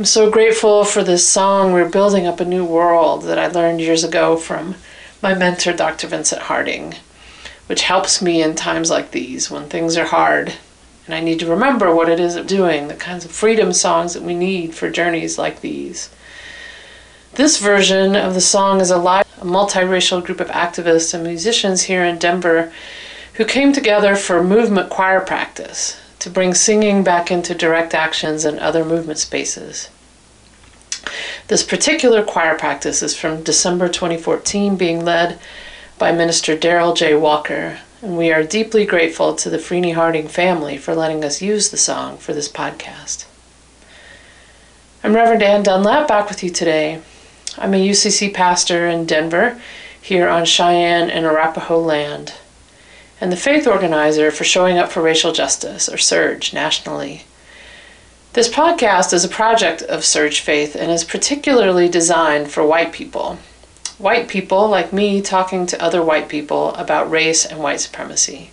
I'm so grateful for this song, We're Building Up a New World, that I learned years ago from my mentor, Dr. Vincent Harding, which helps me in times like these when things are hard and I need to remember what it is I'm doing, the kinds of freedom songs that we need for journeys like these. This version of the song is a live, a multiracial group of activists and musicians here in Denver who came together for movement choir practice to bring singing back into direct actions and other movement spaces. This particular choir practice is from December 2014, being led by Minister Daryl J. Walker, and we are deeply grateful to the Freeney Harding family for letting us use the song for this podcast. I'm Reverend Anne Dunlap back with you today. I'm a UCC pastor in Denver, here on Cheyenne and Arapaho land and the faith organizer for Showing Up for Racial Justice, or SURJ, nationally. This podcast is a project of SURJ Faith and is particularly designed for white people. White people like me talking to other white people about race and white supremacy.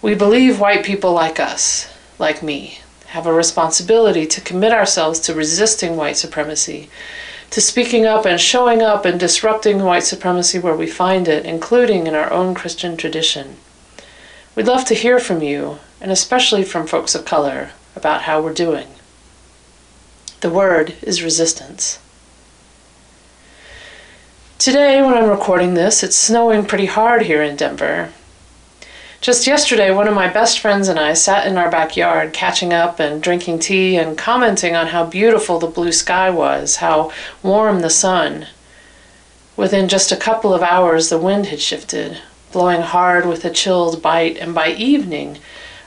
We believe white people like us, like me, have a responsibility to commit ourselves to resisting white supremacy to speaking up and showing up and disrupting white supremacy where we find it, including in our own Christian tradition. We'd love to hear from you, and especially from folks of color, about how we're doing. The word is resistance. Today, when I'm recording this, it's snowing pretty hard here in Denver. Just yesterday, one of my best friends and I sat in our backyard catching up and drinking tea and commenting on how beautiful the blue sky was, how warm the sun. Within just a couple of hours, the wind had shifted, blowing hard with a chilled bite, and by evening,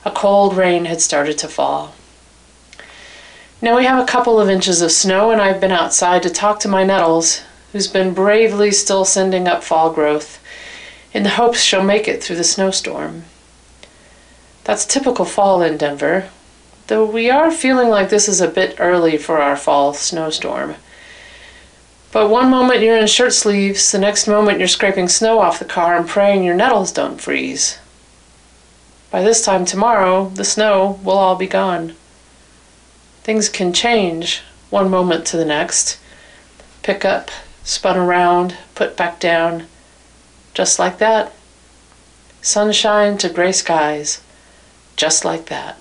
a cold rain had started to fall. Now we have a couple of inches of snow, and I've been outside to talk to my nettles, who's been bravely still sending up fall growth in the hopes she'll make it through the snowstorm. That's typical fall in Denver, though we are feeling like this is a bit early for our fall snowstorm. But one moment you're in shirt sleeves, the next moment you're scraping snow off the car and praying your nettles don't freeze. By this time tomorrow, the snow will all be gone. Things can change one moment to the next. Pick up, spun around, put back down just like that. Sunshine to gray skies, just like that.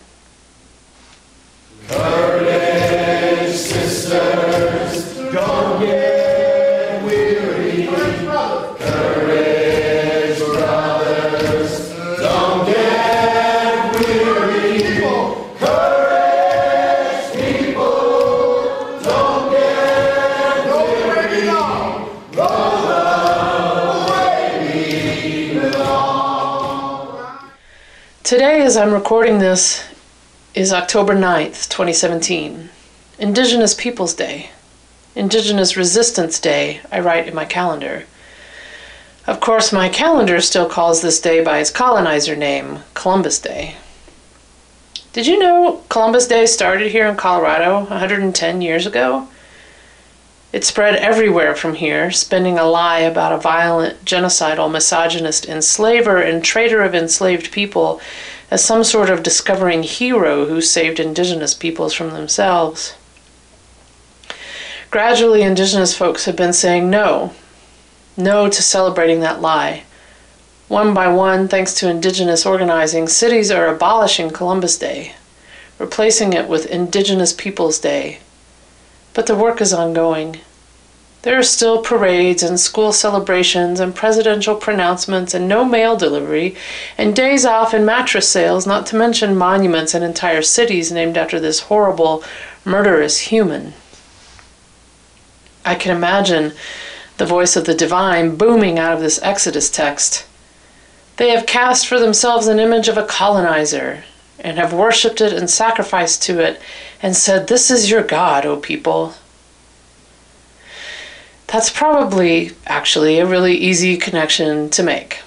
Courage, sisters, as I'm recording this, is October 9th, 2017, Indigenous Peoples Day, Indigenous Resistance Day, I write in my calendar. Of course, my calendar still calls this day by its colonizer name, Columbus Day. Did you know Columbus Day started here in Colorado 110 years ago? It spread everywhere from here, spinning a lie about a violent, genocidal, misogynist enslaver and traitor of enslaved people as some sort of discovering hero who saved indigenous peoples from themselves. Gradually, indigenous folks have been saying no, no to celebrating that lie. One by one, thanks to indigenous organizing, cities are abolishing Columbus Day, replacing it with Indigenous Peoples Day but the work is ongoing. There are still parades and school celebrations and presidential pronouncements and no mail delivery and days off and mattress sales, not to mention monuments and entire cities named after this horrible, murderous human. I can imagine the voice of the divine booming out of this Exodus text. They have cast for themselves an image of a colonizer and have worshipped it and sacrificed to it and said, This is your God, O people. That's probably actually a really easy connection to make.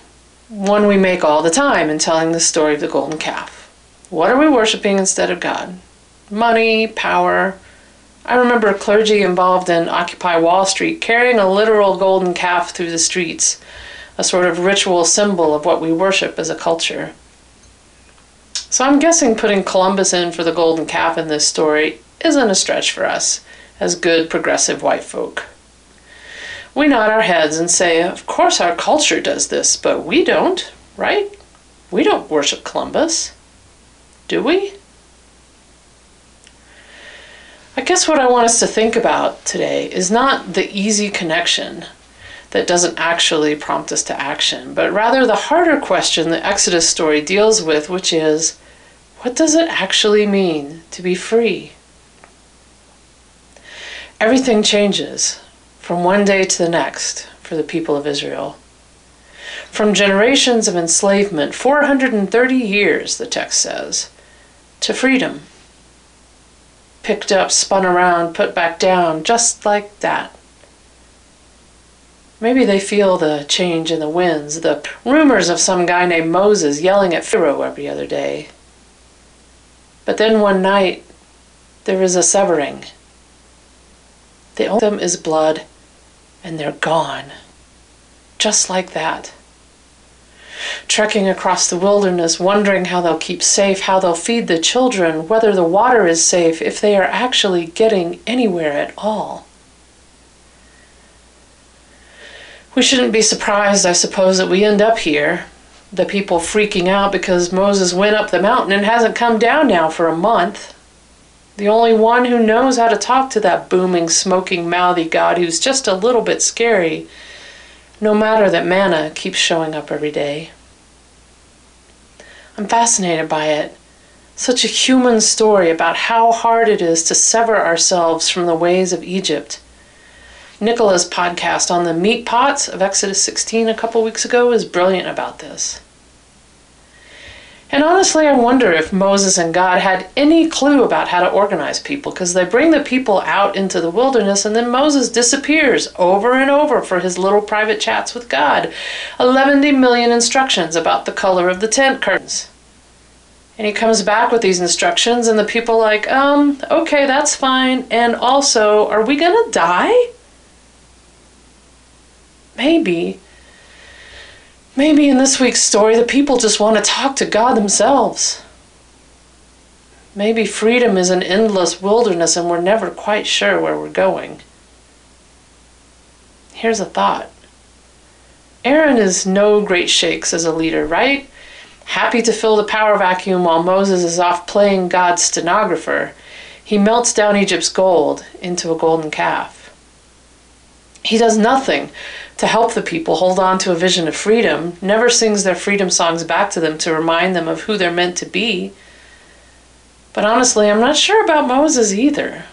One we make all the time in telling the story of the golden calf. What are we worshiping instead of God? Money, power. I remember clergy involved in Occupy Wall Street carrying a literal golden calf through the streets, a sort of ritual symbol of what we worship as a culture. So I'm guessing putting Columbus in for the golden calf in this story isn't a stretch for us as good progressive white folk. We nod our heads and say, Of course, our culture does this, but we don't, right? We don't worship Columbus. Do we? I guess what I want us to think about today is not the easy connection that doesn't actually prompt us to action, but rather the harder question the Exodus story deals with, which is what does it actually mean to be free? Everything changes from one day to the next for the people of Israel. From generations of enslavement, 430 years, the text says, to freedom. Picked up, spun around, put back down, just like that. Maybe they feel the change in the winds, the rumors of some guy named Moses yelling at Pharaoh every other day. But then one night, there is a severing. The only them is blood, and they're gone. Just like that. Trekking across the wilderness, wondering how they'll keep safe, how they'll feed the children, whether the water is safe, if they are actually getting anywhere at all. We shouldn't be surprised, I suppose, that we end up here. The people freaking out because Moses went up the mountain and hasn't come down now for a month. The only one who knows how to talk to that booming, smoking, mouthy God who's just a little bit scary, no matter that manna keeps showing up every day. I'm fascinated by it. Such a human story about how hard it is to sever ourselves from the ways of Egypt. Nicola's podcast on the meat pots of Exodus 16 a couple weeks ago is brilliant about this. And honestly, I wonder if Moses and God had any clue about how to organize people because they bring the people out into the wilderness and then Moses disappears over and over for his little private chats with God. 11 million instructions about the color of the tent curtains. And he comes back with these instructions, and the people like, um, okay, that's fine. And also, are we gonna die? Maybe. Maybe in this week's story, the people just want to talk to God themselves. Maybe freedom is an endless wilderness and we're never quite sure where we're going. Here's a thought Aaron is no great shakes as a leader, right? Happy to fill the power vacuum while Moses is off playing God's stenographer, he melts down Egypt's gold into a golden calf. He does nothing to help the people hold on to a vision of freedom, never sings their freedom songs back to them to remind them of who they're meant to be. But honestly, I'm not sure about Moses either.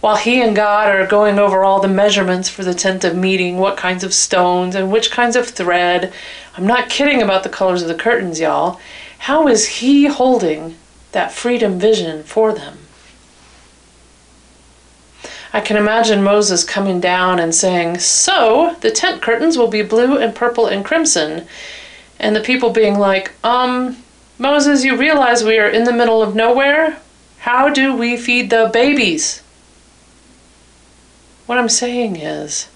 While he and God are going over all the measurements for the tent of meeting, what kinds of stones and which kinds of thread, I'm not kidding about the colors of the curtains, y'all. How is he holding that freedom vision for them? I can imagine Moses coming down and saying, So, the tent curtains will be blue and purple and crimson. And the people being like, Um, Moses, you realize we are in the middle of nowhere? How do we feed the babies? What I'm saying is,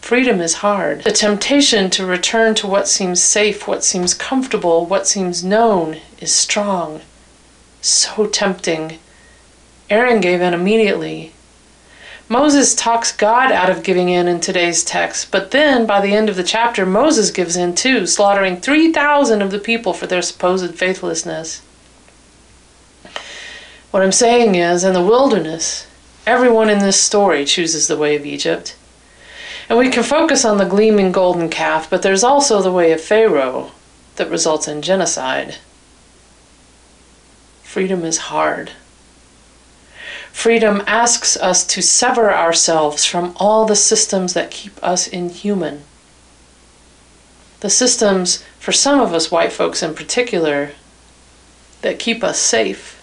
freedom is hard. The temptation to return to what seems safe, what seems comfortable, what seems known is strong. So tempting. Aaron gave in immediately Moses talks God out of giving in in today's text, but then by the end of the chapter, Moses gives in too, slaughtering 3,000 of the people for their supposed faithlessness. What I'm saying is, in the wilderness, everyone in this story chooses the way of Egypt. And we can focus on the gleaming golden calf, but there's also the way of Pharaoh that results in genocide. Freedom is hard. Freedom asks us to sever ourselves from all the systems that keep us inhuman. The systems, for some of us white folks in particular, that keep us safe,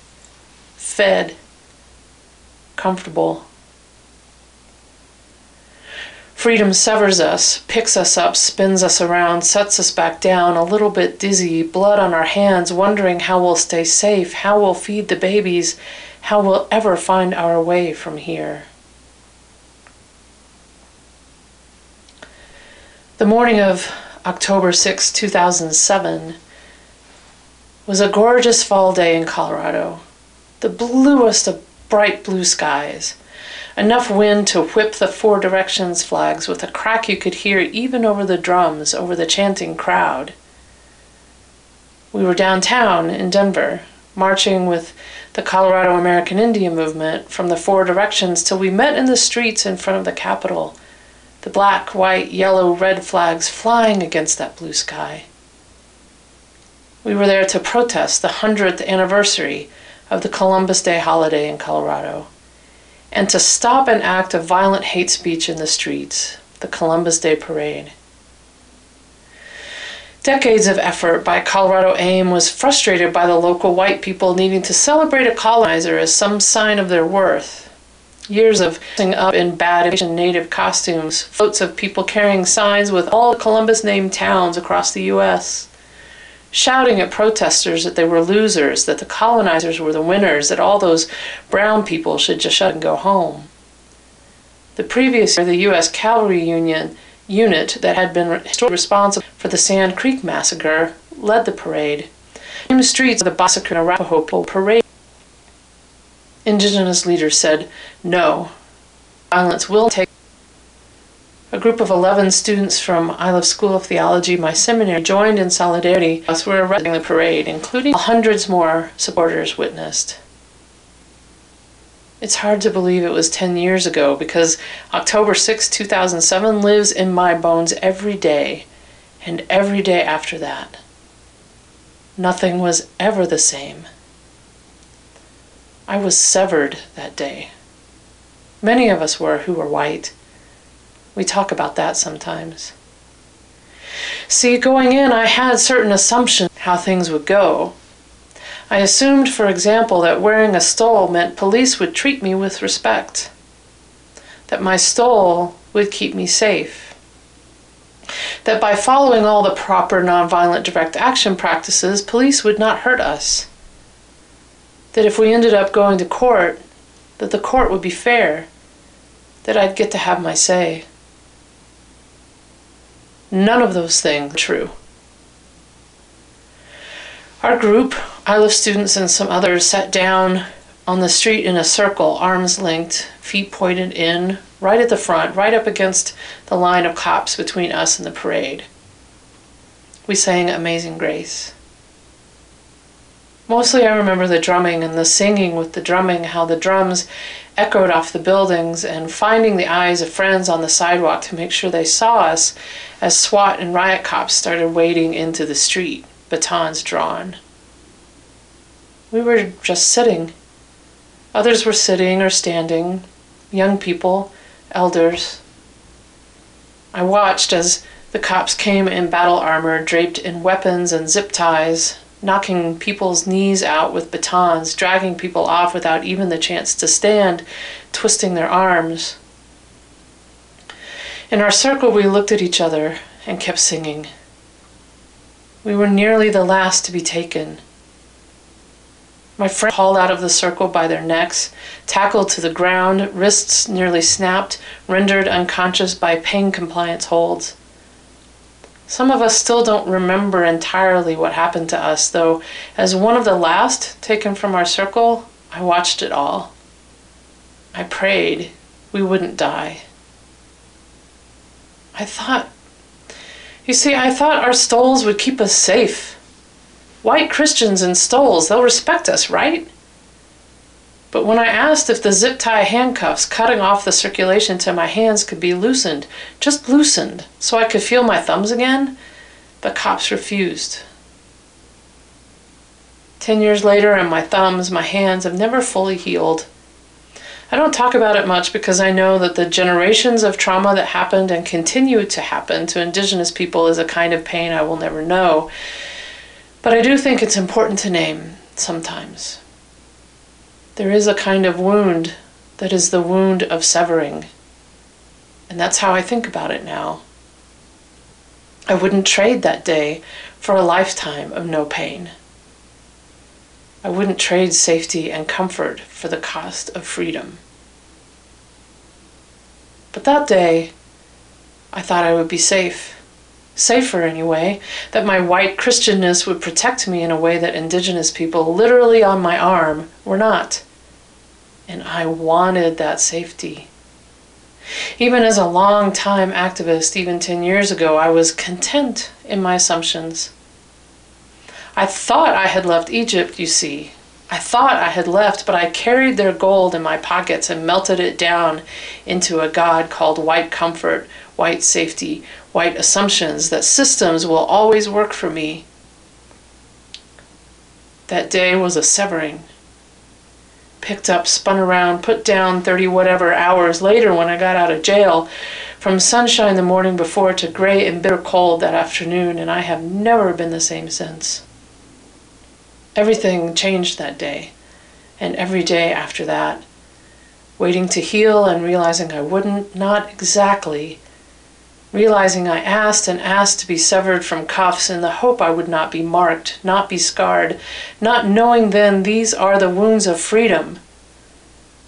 fed, comfortable. Freedom severs us, picks us up, spins us around, sets us back down, a little bit dizzy, blood on our hands, wondering how we'll stay safe, how we'll feed the babies, how we'll ever find our way from here. The morning of October 6, 2007, was a gorgeous fall day in Colorado. The bluest of bright blue skies. Enough wind to whip the four directions flags with a crack you could hear even over the drums, over the chanting crowd. We were downtown in Denver, marching with the Colorado American Indian movement from the four directions till we met in the streets in front of the Capitol, the black, white, yellow, red flags flying against that blue sky. We were there to protest the 100th anniversary of the Columbus Day holiday in Colorado and to stop an act of violent hate speech in the streets, the Columbus Day Parade. Decades of effort by Colorado AIM was frustrated by the local white people needing to celebrate a colonizer as some sign of their worth. Years of dressing up in bad Asian native costumes, floats of people carrying signs with all Columbus named towns across the U.S shouting at protesters that they were losers, that the colonizers were the winners, that all those brown people should just shut and go home. The previous year, the U.S. Cavalry Union unit that had been responsible for the Sand Creek Massacre led the parade. In the streets of the Bosque Arapaho parade, indigenous leaders said, no, violence will take a group of 11 students from Iliff School of Theology, my seminary, joined in solidarity as we were arresting the parade, including hundreds more supporters witnessed. It's hard to believe it was 10 years ago because October 6, 2007 lives in my bones every day and every day after that. Nothing was ever the same. I was severed that day. Many of us were who were white. We talk about that sometimes. See, going in, I had certain assumptions how things would go. I assumed, for example, that wearing a stole meant police would treat me with respect, that my stole would keep me safe, that by following all the proper nonviolent direct action practices, police would not hurt us, that if we ended up going to court, that the court would be fair, that I'd get to have my say. None of those things true. Our group, Iliff students and some others, sat down on the street in a circle, arms linked, feet pointed in, right at the front, right up against the line of cops between us and the parade. We sang Amazing Grace. Mostly I remember the drumming and the singing with the drumming, how the drums echoed off the buildings, and finding the eyes of friends on the sidewalk to make sure they saw us as SWAT and riot cops started wading into the street, batons drawn. We were just sitting. Others were sitting or standing, young people, elders. I watched as the cops came in battle armor, draped in weapons and zip ties, knocking people's knees out with batons, dragging people off without even the chance to stand, twisting their arms. In our circle, we looked at each other and kept singing. We were nearly the last to be taken. My friend hauled out of the circle by their necks, tackled to the ground, wrists nearly snapped, rendered unconscious by pain compliance holds. Some of us still don't remember entirely what happened to us, though, as one of the last taken from our circle, I watched it all. I prayed we wouldn't die. I thought, you see, I thought our stoles would keep us safe. White Christians in stoles, they'll respect us, right? But when I asked if the zip tie handcuffs cutting off the circulation to my hands could be loosened, just loosened, so I could feel my thumbs again, the cops refused. Ten years later, and my thumbs, my hands have never fully healed. I don't talk about it much because I know that the generations of trauma that happened and continue to happen to Indigenous people is a kind of pain I will never know. But I do think it's important to name sometimes. There is a kind of wound that is the wound of severing. And that's how I think about it now. I wouldn't trade that day for a lifetime of no pain. I wouldn't trade safety and comfort for the cost of freedom. But that day, I thought I would be safe. Safer, anyway, that my white Christianness would protect me in a way that indigenous people, literally on my arm, were not. And I wanted that safety. Even as a long-time activist, even 10 years ago, I was content in my assumptions. I thought I had left Egypt, you see. I thought I had left, but I carried their gold in my pockets and melted it down into a God called white comfort, white safety, white assumptions that systems will always work for me. That day was a severing picked up, spun around, put down 30 whatever hours later when I got out of jail, from sunshine the morning before to gray and bitter cold that afternoon, and I have never been the same since. Everything changed that day, and every day after that. Waiting to heal and realizing I wouldn't, not exactly. Realizing I asked and asked to be severed from cuffs in the hope I would not be marked, not be scarred, not knowing then these are the wounds of freedom.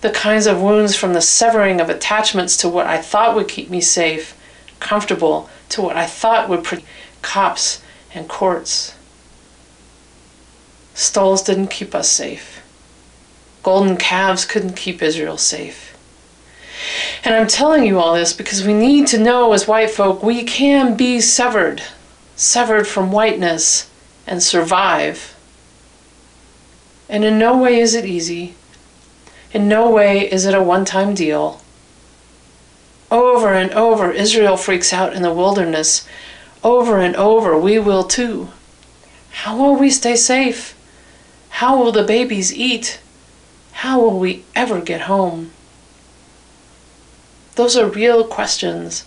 The kinds of wounds from the severing of attachments to what I thought would keep me safe, comfortable, to what I thought would protect cops and courts. Stalls didn't keep us safe. Golden calves couldn't keep Israel safe. And I'm telling you all this because we need to know as white folk we can be severed, severed from whiteness, and survive. And in no way is it easy. In no way is it a one time deal. Over and over, Israel freaks out in the wilderness. Over and over, we will too. How will we stay safe? How will the babies eat? How will we ever get home? Those are real questions.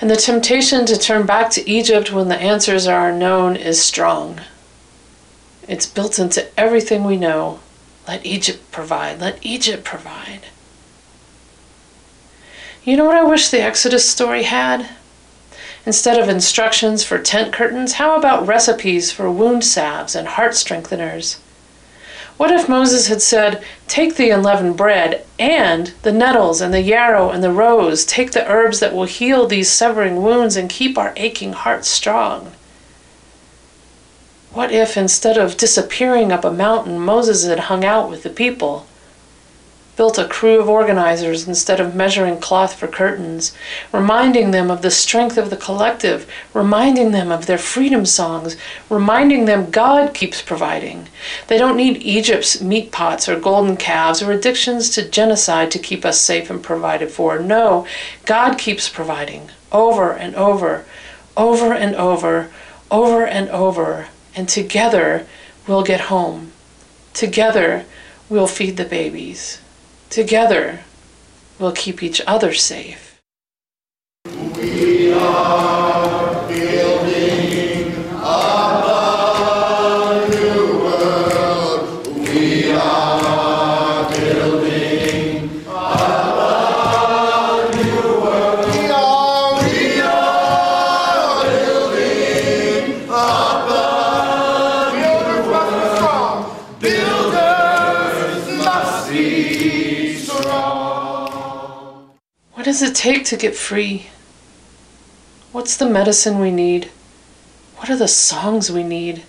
And the temptation to turn back to Egypt when the answers are unknown is strong. It's built into everything we know. Let Egypt provide. Let Egypt provide. You know what I wish the Exodus story had? Instead of instructions for tent curtains, how about recipes for wound salves and heart strengtheners? What if Moses had said, Take the unleavened bread and the nettles and the yarrow and the rose, take the herbs that will heal these severing wounds and keep our aching hearts strong? What if instead of disappearing up a mountain, Moses had hung out with the people? Built a crew of organizers instead of measuring cloth for curtains, reminding them of the strength of the collective, reminding them of their freedom songs, reminding them God keeps providing. They don't need Egypt's meat pots or golden calves or addictions to genocide to keep us safe and provided for. No, God keeps providing over and over, over and over, over and over, and together we'll get home. Together we'll feed the babies. Together, we'll keep each other safe. We are does it take to get free? What's the medicine we need? What are the songs we need?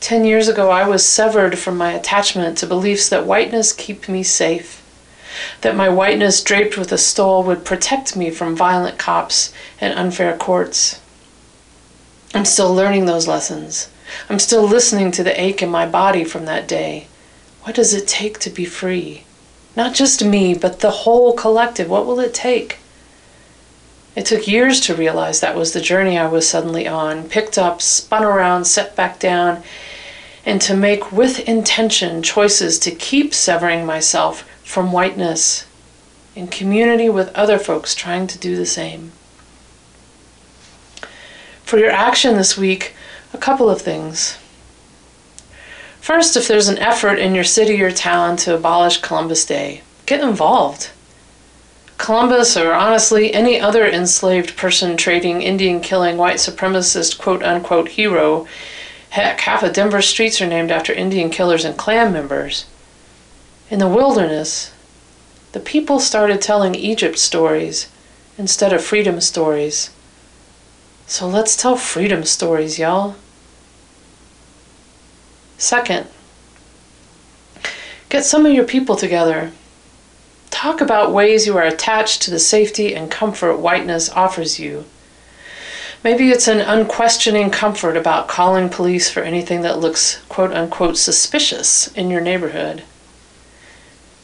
Ten years ago, I was severed from my attachment to beliefs that whiteness keep me safe, that my whiteness draped with a stole would protect me from violent cops and unfair courts. I'm still learning those lessons. I'm still listening to the ache in my body from that day. What does it take to be free? Not just me, but the whole collective. What will it take? It took years to realize that was the journey I was suddenly on, picked up, spun around, set back down, and to make with intention choices to keep severing myself from whiteness in community with other folks trying to do the same. For your action this week, a couple of things. First, if there's an effort in your city or town to abolish Columbus Day, get involved. Columbus, or honestly any other enslaved person trading Indian killing white supremacist quote unquote hero. Heck, half of Denver's streets are named after Indian killers and Klan members. In the wilderness, the people started telling Egypt stories instead of freedom stories. So let's tell freedom stories, y'all. Second, get some of your people together. Talk about ways you are attached to the safety and comfort whiteness offers you. Maybe it's an unquestioning comfort about calling police for anything that looks quote unquote suspicious in your neighborhood.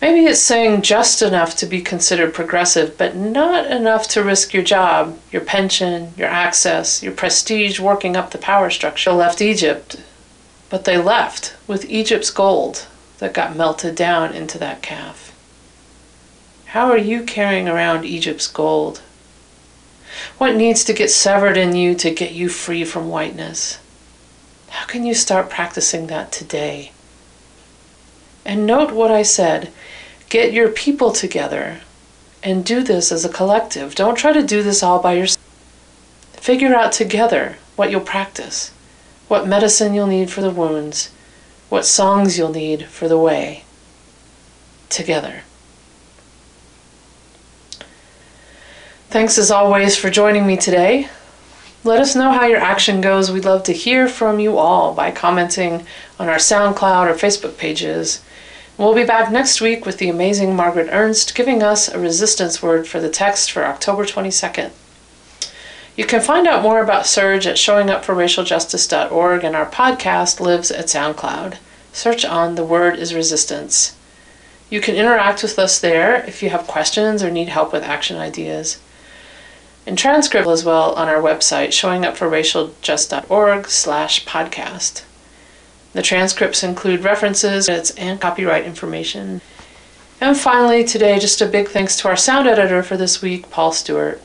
Maybe it's saying just enough to be considered progressive, but not enough to risk your job, your pension, your access, your prestige working up the power structure. Left Egypt, but they left with Egypt's gold that got melted down into that calf. How are you carrying around Egypt's gold? What needs to get severed in you to get you free from whiteness? How can you start practicing that today? And note what I said get your people together and do this as a collective. Don't try to do this all by yourself. Figure out together what you'll practice, what medicine you'll need for the wounds, what songs you'll need for the way. Together. Thanks as always for joining me today. Let us know how your action goes. We'd love to hear from you all by commenting on our SoundCloud or Facebook pages. We'll be back next week with the amazing Margaret Ernst giving us a resistance word for the text for October 22nd. You can find out more about SURJ at showingupforracialjustice.org and our podcast lives at SoundCloud. Search on The Word is Resistance. You can interact with us there if you have questions or need help with action ideas. And transcript as well on our website, showingupforracialjustice.org slash podcast. The transcripts include references and copyright information. And finally, today, just a big thanks to our sound editor for this week, Paul Stewart.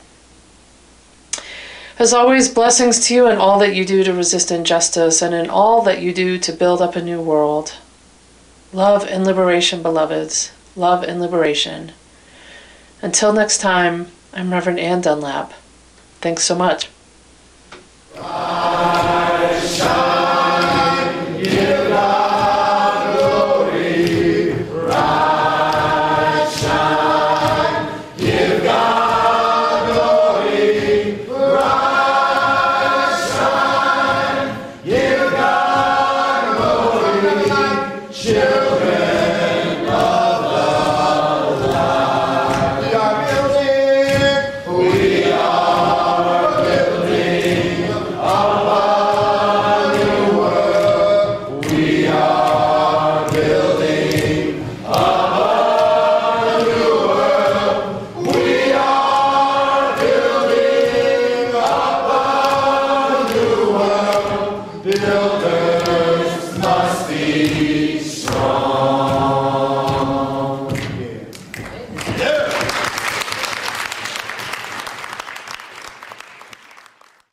As always, blessings to you in all that you do to resist injustice and in all that you do to build up a new world. Love and liberation, beloveds. Love and liberation. Until next time, I'm Reverend Anne Dunlap. Thanks so much.